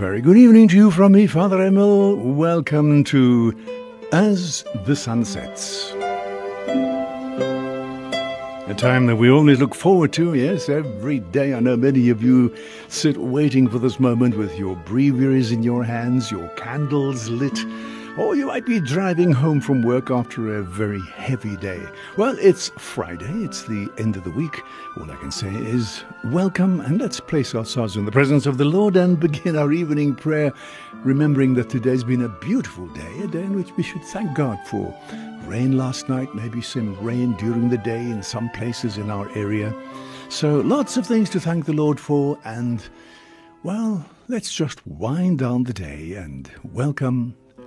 very good evening to you from me, Father Emil. Welcome to As the Sun Sets. A time that we always look forward to, yes, every day. I know many of you sit waiting for this moment with your breviaries in your hands, your candles lit, or you might be driving home from work after a very heavy day. Well, it's Friday, it's the end of the week. All I can say is welcome and let's place ourselves in the presence of the Lord and begin our evening prayer, remembering that today's been a beautiful day, a day in which we should thank God for rain last night, maybe some rain during the day in some places in our area. So, lots of things to thank the Lord for, and well, let's just wind down the day and welcome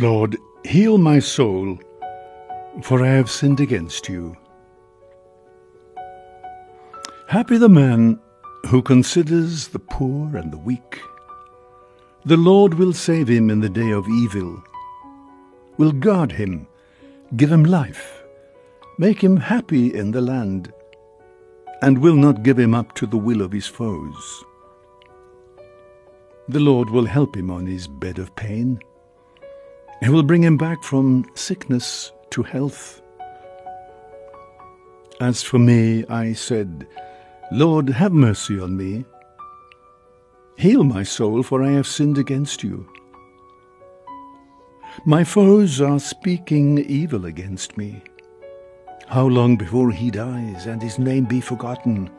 Lord, heal my soul, for I have sinned against you. Happy the man who considers the poor and the weak. The Lord will save him in the day of evil, will guard him, give him life, make him happy in the land, and will not give him up to the will of his foes. The Lord will help him on his bed of pain. He will bring him back from sickness to health. As for me, I said, Lord, have mercy on me. Heal my soul, for I have sinned against you. My foes are speaking evil against me. How long before he dies and his name be forgotten?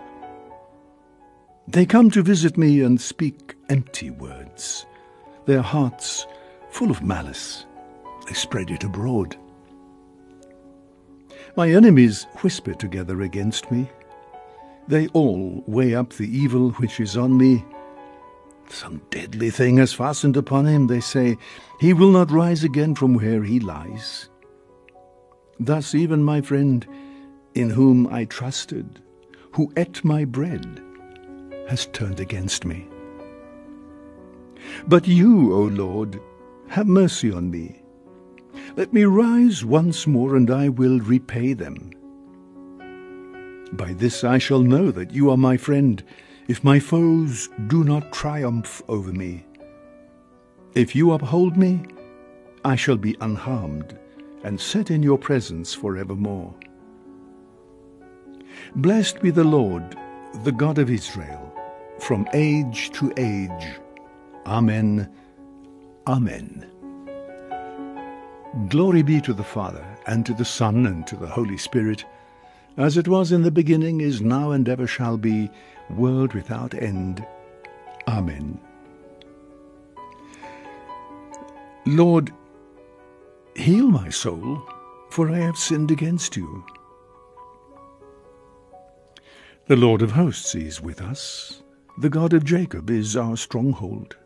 They come to visit me and speak empty words, their hearts full of malice. They spread it abroad. My enemies whisper together against me. They all weigh up the evil which is on me. Some deadly thing has fastened upon him, they say. He will not rise again from where he lies. Thus, even my friend, in whom I trusted, who ate my bread, has turned against me. But you, O Lord, have mercy on me. Let me rise once more, and I will repay them. By this I shall know that you are my friend, if my foes do not triumph over me. If you uphold me, I shall be unharmed, and set in your presence forevermore. Blessed be the Lord, the God of Israel, from age to age. Amen. Amen. Glory be to the Father, and to the Son, and to the Holy Spirit, as it was in the beginning, is now, and ever shall be, world without end. Amen. Lord, heal my soul, for I have sinned against you. The Lord of hosts is with us. The God of Jacob is our stronghold.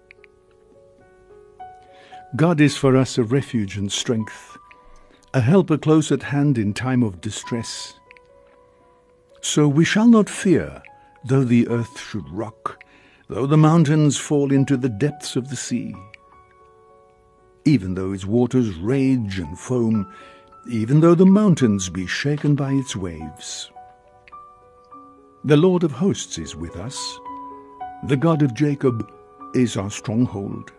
God is for us a refuge and strength, a helper close at hand in time of distress. So we shall not fear, though the earth should rock, though the mountains fall into the depths of the sea. Even though its waters rage and foam, even though the mountains be shaken by its waves. The Lord of hosts is with us. The God of Jacob is our stronghold.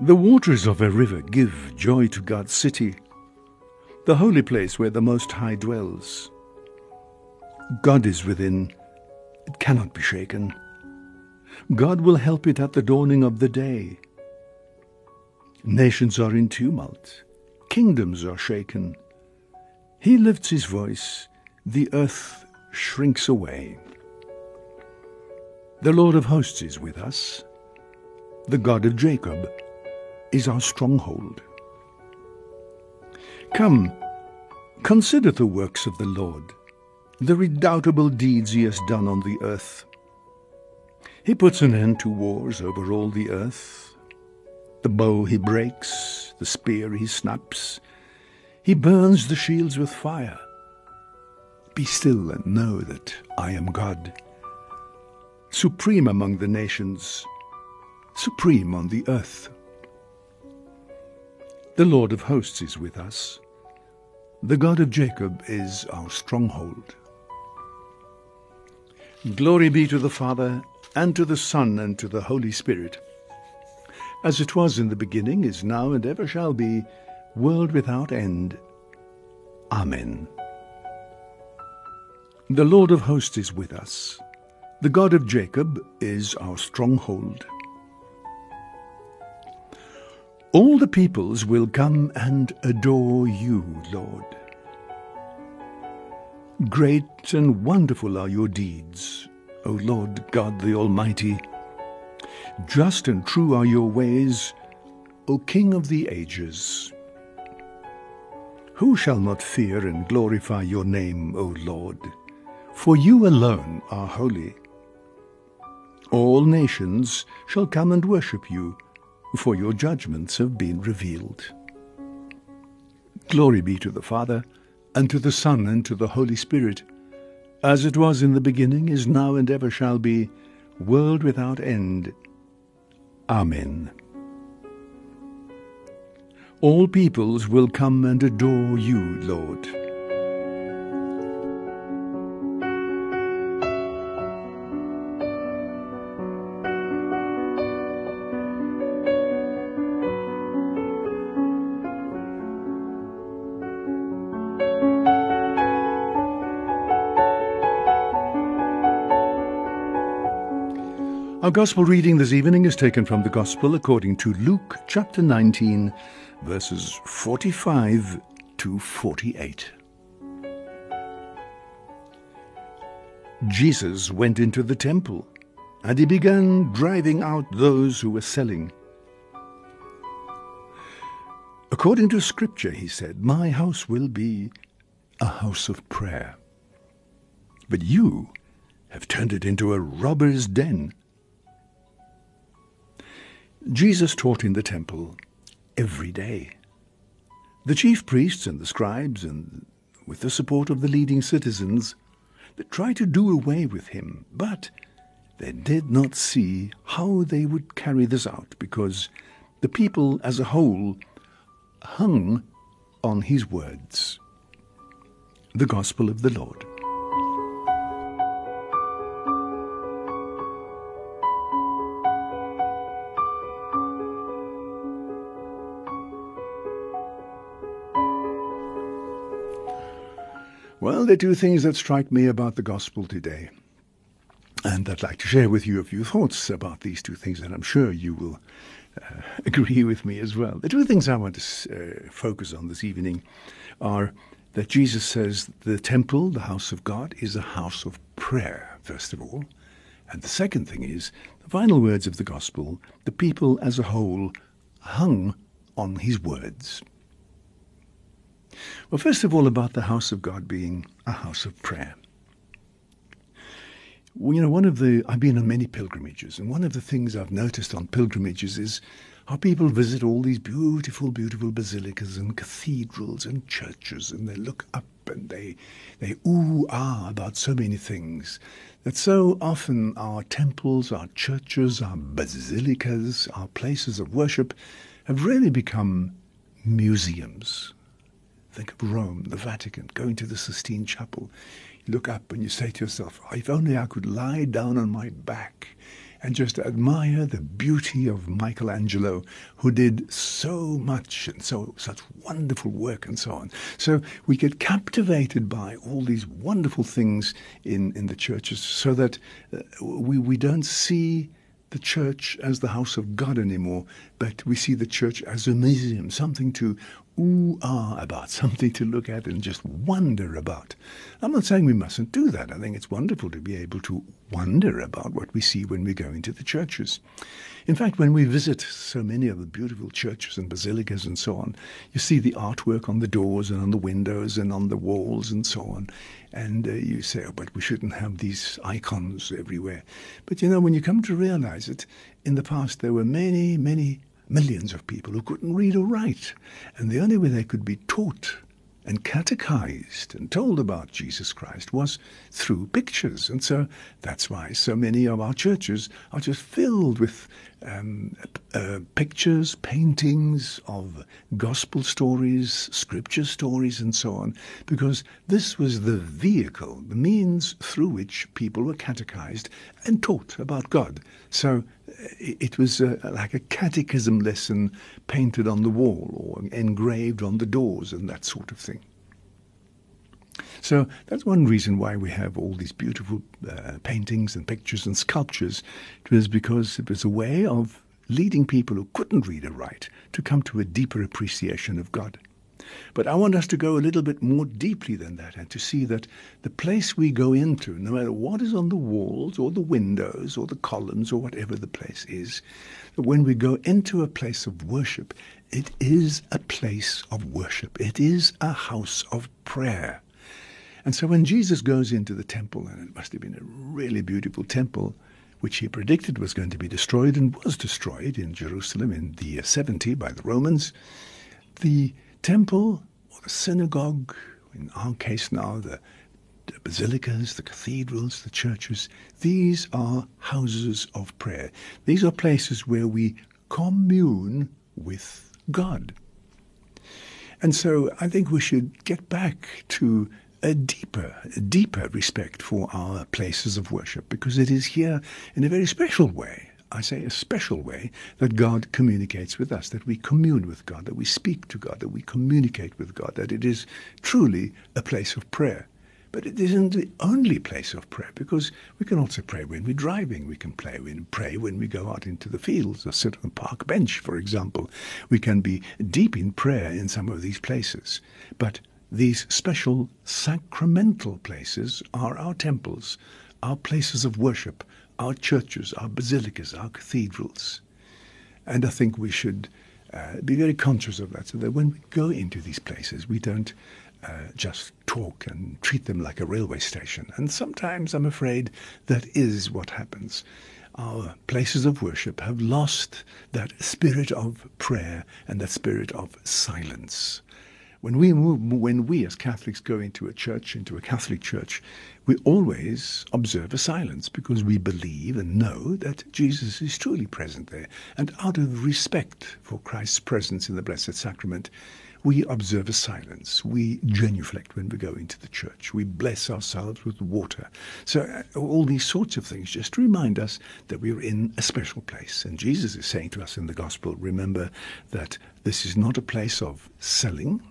The waters of a river give joy to God's city, the holy place where the Most High dwells. God is within, it cannot be shaken. God will help it at the dawning of the day. Nations are in tumult, kingdoms are shaken. He lifts his voice, the earth shrinks away. The Lord of hosts is with us. The God of Jacob is our stronghold. Come, consider the works of the Lord the redoubtable deeds he has done on the earth. He puts an end to wars over all the earth. The bow he breaks, the spear he snaps. He burns the shields with fire. Be still and know that I am God. Supreme among the nations, supreme on the earth. The Lord of hosts is with us. The God of Jacob is our stronghold. Glory be to the Father, and to the Son, and to the Holy Spirit, as it was in the beginning, is now, and ever shall be, world without end. Amen. The Lord of hosts is with us. The God of Jacob is our stronghold. All the peoples will come and adore you, Lord. Great and wonderful are your deeds, O Lord God the Almighty. Just and true are your ways, O King of the ages. Who shall not fear and glorify your name, O Lord? For you alone are holy. All nations shall come and worship you, for your judgments have been revealed. Glory be to the Father, and to the Son, and to the Holy Spirit, as it was in the beginning, is now, and ever shall be, world without end. Amen. All peoples will come and adore you, Lord. Our Gospel reading this evening is taken from the Gospel according to Luke chapter 19, verses 45 to 48. Jesus went into the temple, and he began driving out those who were selling. According to Scripture, he said, My house will be a house of prayer. But you have turned it into a robber's den. Jesus taught in the temple every day. The chief priests and the scribes, and with the support of the leading citizens, they tried to do away with him, but they did not see how they would carry this out because the people as a whole hung on his words. The Gospel of the Lord. Well, there are two things that strike me about the gospel today. And I'd like to share with you a few thoughts about these two things, and I'm sure you will uh, agree with me as well. The two things I want to uh, focus on this evening are that Jesus says the temple, the house of God, is a house of prayer, first of all. And the second thing is the final words of the gospel the people as a whole hung on his words. Well, first of all, about the house of God being a house of prayer. Well, you know, one of the, I've been on many pilgrimages, and one of the things I've noticed on pilgrimages is how people visit all these beautiful, beautiful basilicas and cathedrals and churches, and they look up and they, they ooh ah about so many things. That so often our temples, our churches, our basilicas, our places of worship have really become museums Think of Rome, the Vatican, going to the Sistine Chapel. You look up and you say to yourself, oh, if only I could lie down on my back and just admire the beauty of Michelangelo, who did so much and so such wonderful work and so on. So we get captivated by all these wonderful things in, in the churches, so that uh, we we don't see the church as the house of God anymore, but we see the church as a museum, something to ooh ah about, something to look at and just wonder about. I'm not saying we mustn't do that. I think it's wonderful to be able to wonder about what we see when we go into the churches. In fact, when we visit so many of the beautiful churches and basilicas and so on, you see the artwork on the doors and on the windows and on the walls and so on. And uh, you say, oh, but we shouldn't have these icons everywhere. But you know, when you come to realize it, in the past there were many, many millions of people who couldn't read or write. And the only way they could be taught and catechized and told about Jesus Christ was through pictures. And so that's why so many of our churches are just filled with um, uh, pictures, paintings of gospel stories, scripture stories, and so on, because this was the vehicle, the means through which people were catechized and taught about God. So it was uh, like a catechism lesson painted on the wall or engraved on the doors and that sort of thing. So that's one reason why we have all these beautiful uh, paintings and pictures and sculptures. It was because it was a way of leading people who couldn't read or write to come to a deeper appreciation of God. But I want us to go a little bit more deeply than that and to see that the place we go into, no matter what is on the walls or the windows or the columns or whatever the place is, that when we go into a place of worship, it is a place of worship. It is a house of prayer. And so when Jesus goes into the temple, and it must have been a really beautiful temple, which he predicted was going to be destroyed and was destroyed in Jerusalem in the year 70 by the Romans, the temple or the synagogue, in our case now, the, the basilicas, the cathedrals, the churches, these are houses of prayer. These are places where we commune with God. And so I think we should get back to a deeper, a deeper respect for our places of worship because it is here in a very special way. I say a special way that God communicates with us, that we commune with God, that we speak to God, that we communicate with God, that it is truly a place of prayer. But it isn't the only place of prayer because we can also pray when we're driving. We can pray when, pray when we go out into the fields or sit on a park bench, for example. We can be deep in prayer in some of these places. But these special sacramental places are our temples, our places of worship, our churches, our basilicas, our cathedrals. And I think we should uh, be very conscious of that so that when we go into these places, we don't uh, just talk and treat them like a railway station. And sometimes I'm afraid that is what happens. Our places of worship have lost that spirit of prayer and that spirit of silence. When we move, when we as Catholics go into a church, into a Catholic church, we always observe a silence because we believe and know that Jesus is truly present there. And out of respect for Christ's presence in the Blessed Sacrament, we observe a silence. We genuflect when we go into the church. We bless ourselves with water. So, uh, all these sorts of things just remind us that we're in a special place. And Jesus is saying to us in the Gospel remember that this is not a place of selling.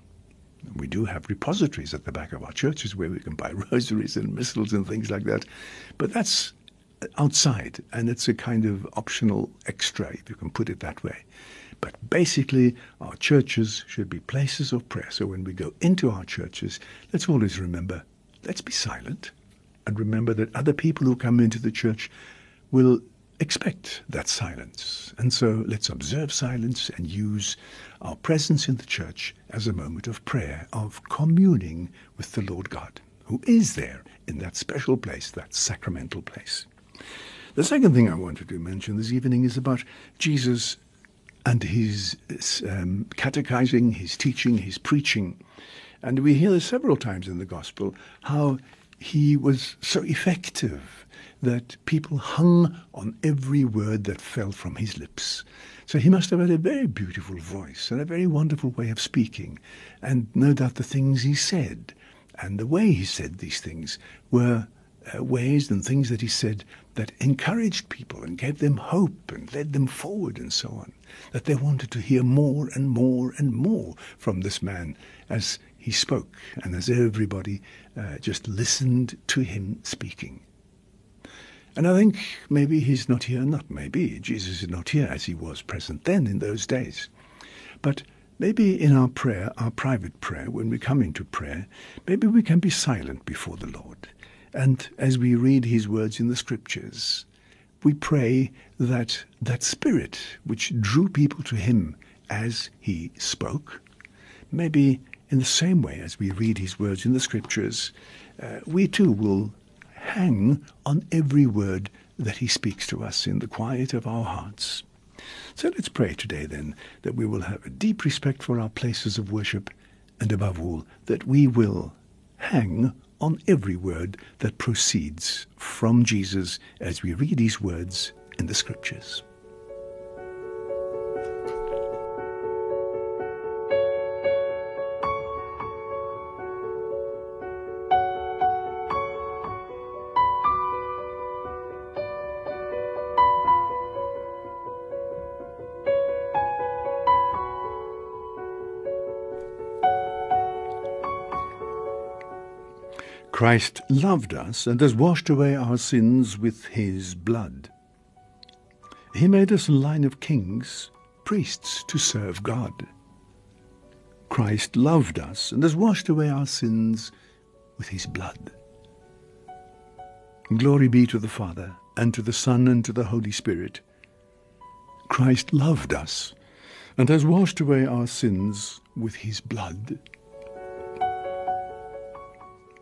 We do have repositories at the back of our churches where we can buy rosaries and missals and things like that. But that's outside, and it's a kind of optional extra, if you can put it that way. But basically, our churches should be places of prayer. So when we go into our churches, let's always remember let's be silent and remember that other people who come into the church will expect that silence. And so let's observe silence and use our presence in the church as a moment of prayer, of communing with the Lord God, who is there in that special place, that sacramental place. The second thing I wanted to mention this evening is about Jesus and his um, catechizing, his teaching, his preaching. And we hear several times in the Gospel how he was so effective that people hung on every word that fell from his lips. So he must have had a very beautiful voice and a very wonderful way of speaking. And no doubt the things he said and the way he said these things were uh, ways and things that he said that encouraged people and gave them hope and led them forward and so on. That they wanted to hear more and more and more from this man as he spoke and as everybody uh, just listened to him speaking. And I think maybe he's not here, not maybe, Jesus is not here as he was present then in those days. But maybe in our prayer, our private prayer, when we come into prayer, maybe we can be silent before the Lord and as we read his words in the scriptures, we pray that that spirit which drew people to him as he spoke, maybe in the same way as we read his words in the scriptures, uh, we too will hang on every word that he speaks to us in the quiet of our hearts. So let's pray today then that we will have a deep respect for our places of worship and above all that we will hang on every word that proceeds from Jesus as we read these words in the Scriptures. Christ loved us and has washed away our sins with his blood. He made us a line of kings, priests to serve God. Christ loved us and has washed away our sins with his blood. Glory be to the Father, and to the Son, and to the Holy Spirit. Christ loved us and has washed away our sins with his blood.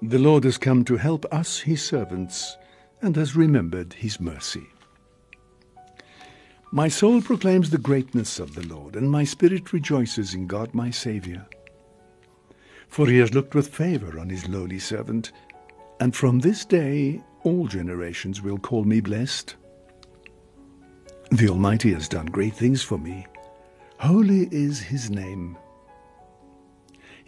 The Lord has come to help us, his servants, and has remembered his mercy. My soul proclaims the greatness of the Lord, and my spirit rejoices in God my Saviour. For he has looked with favour on his lowly servant, and from this day all generations will call me blessed. The Almighty has done great things for me. Holy is his name.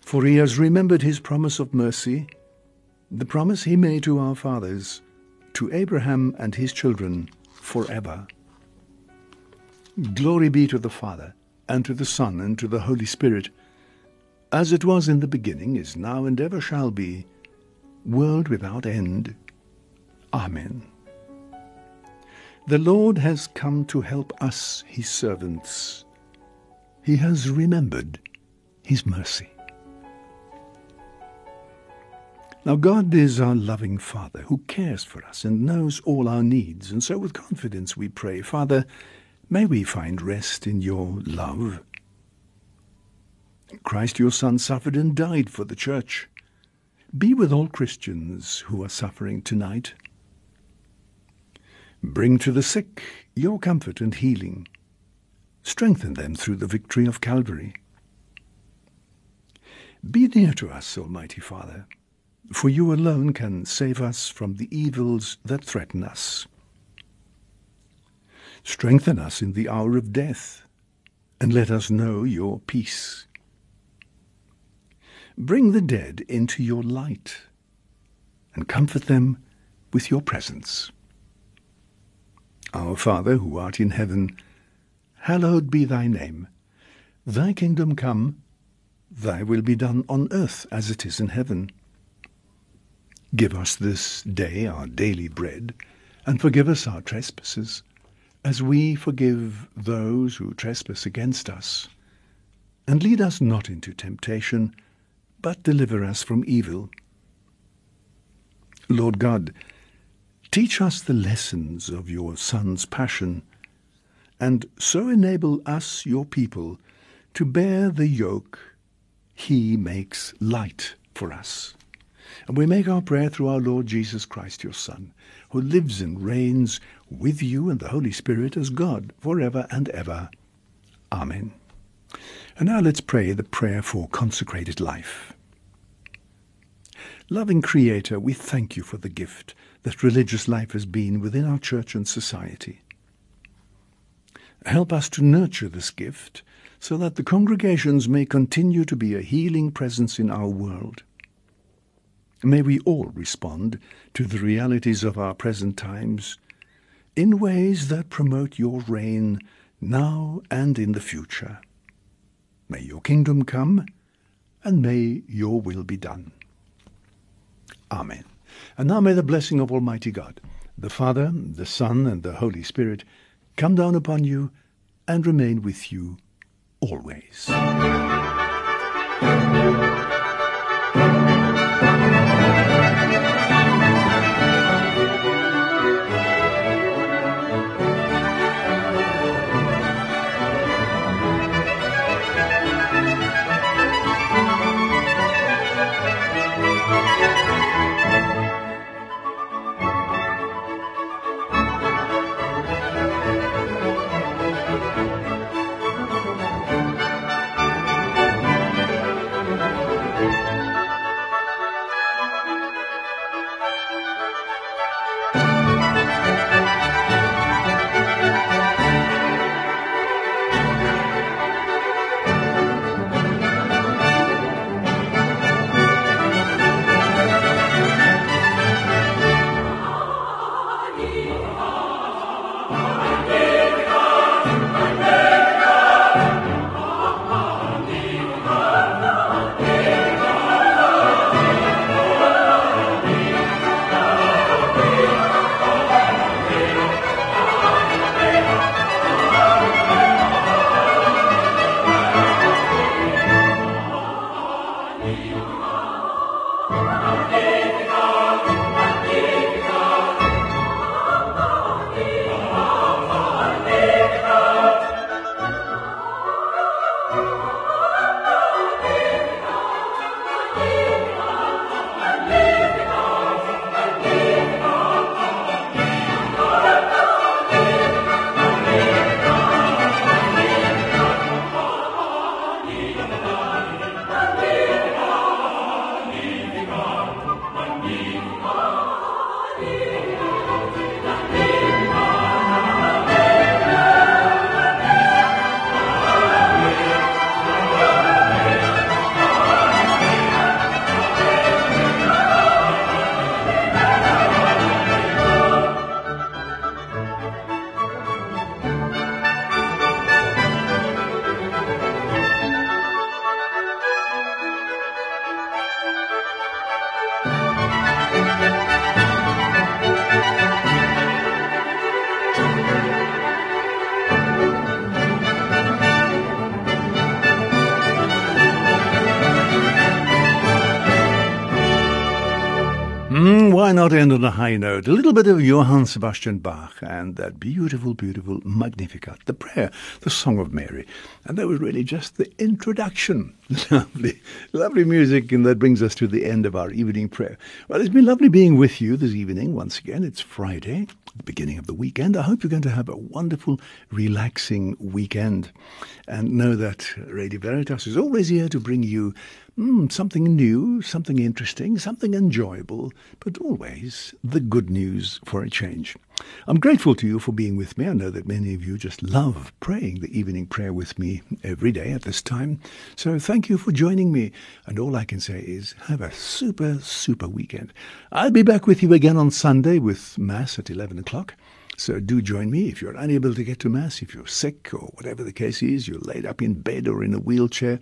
for he has remembered his promise of mercy, the promise he made to our fathers, to Abraham and his children forever. Glory be to the Father, and to the Son, and to the Holy Spirit, as it was in the beginning, is now, and ever shall be, world without end. Amen. The Lord has come to help us, his servants. He has remembered his mercy. Now, God is our loving Father who cares for us and knows all our needs, and so with confidence we pray, Father, may we find rest in your love. Christ your Son suffered and died for the Church. Be with all Christians who are suffering tonight. Bring to the sick your comfort and healing. Strengthen them through the victory of Calvary. Be near to us, Almighty Father for you alone can save us from the evils that threaten us. Strengthen us in the hour of death, and let us know your peace. Bring the dead into your light, and comfort them with your presence. Our Father, who art in heaven, hallowed be thy name. Thy kingdom come, thy will be done on earth as it is in heaven. Give us this day our daily bread, and forgive us our trespasses, as we forgive those who trespass against us. And lead us not into temptation, but deliver us from evil. Lord God, teach us the lessons of your Son's passion, and so enable us, your people, to bear the yoke he makes light for us. And we make our prayer through our Lord Jesus Christ, your Son, who lives and reigns with you and the Holy Spirit as God forever and ever. Amen. And now let's pray the prayer for consecrated life. Loving Creator, we thank you for the gift that religious life has been within our church and society. Help us to nurture this gift so that the congregations may continue to be a healing presence in our world. May we all respond to the realities of our present times in ways that promote your reign now and in the future. May your kingdom come, and may your will be done. Amen. And now may the blessing of Almighty God, the Father, the Son, and the Holy Spirit come down upon you and remain with you always. Now to end on a high note? A little bit of Johann Sebastian Bach and that beautiful, beautiful Magnificat, the prayer, the Song of Mary. And that was really just the introduction. lovely, lovely music, and that brings us to the end of our evening prayer. Well, it's been lovely being with you this evening. Once again, it's Friday, the beginning of the weekend. I hope you're going to have a wonderful, relaxing weekend. And know that Radio Veritas is always here to bring you mm, something new, something interesting, something enjoyable, but always the good news for a change. I'm grateful to you for being with me. I know that many of you just love praying the evening prayer with me every day at this time. So thank you for joining me. And all I can say is have a super, super weekend. I'll be back with you again on Sunday with Mass at 11 o'clock. So do join me if you're unable to get to Mass, if you're sick or whatever the case is, you're laid up in bed or in a wheelchair.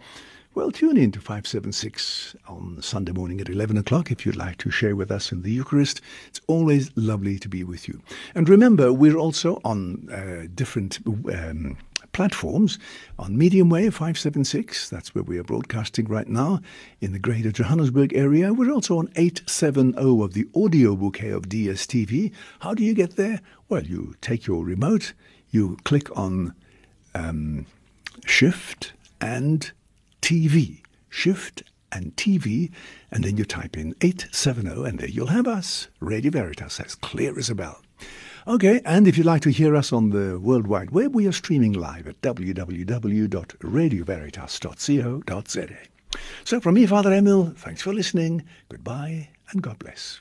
Well, tune in to 576 on Sunday morning at 11 o'clock if you'd like to share with us in the Eucharist. It's always lovely to be with you. And remember, we're also on uh, different um, platforms on Medium Wave 576. That's where we are broadcasting right now in the greater Johannesburg area. We're also on 870 of the audio bouquet of DSTV. How do you get there? Well, you take your remote, you click on um, Shift and TV, Shift and TV, and then you type in 870, and there you'll have us, Radio Veritas, as clear as a bell. Okay, and if you'd like to hear us on the World Wide Web, we are streaming live at www.radioveritas.co.za. So from me, Father Emil, thanks for listening, goodbye, and God bless.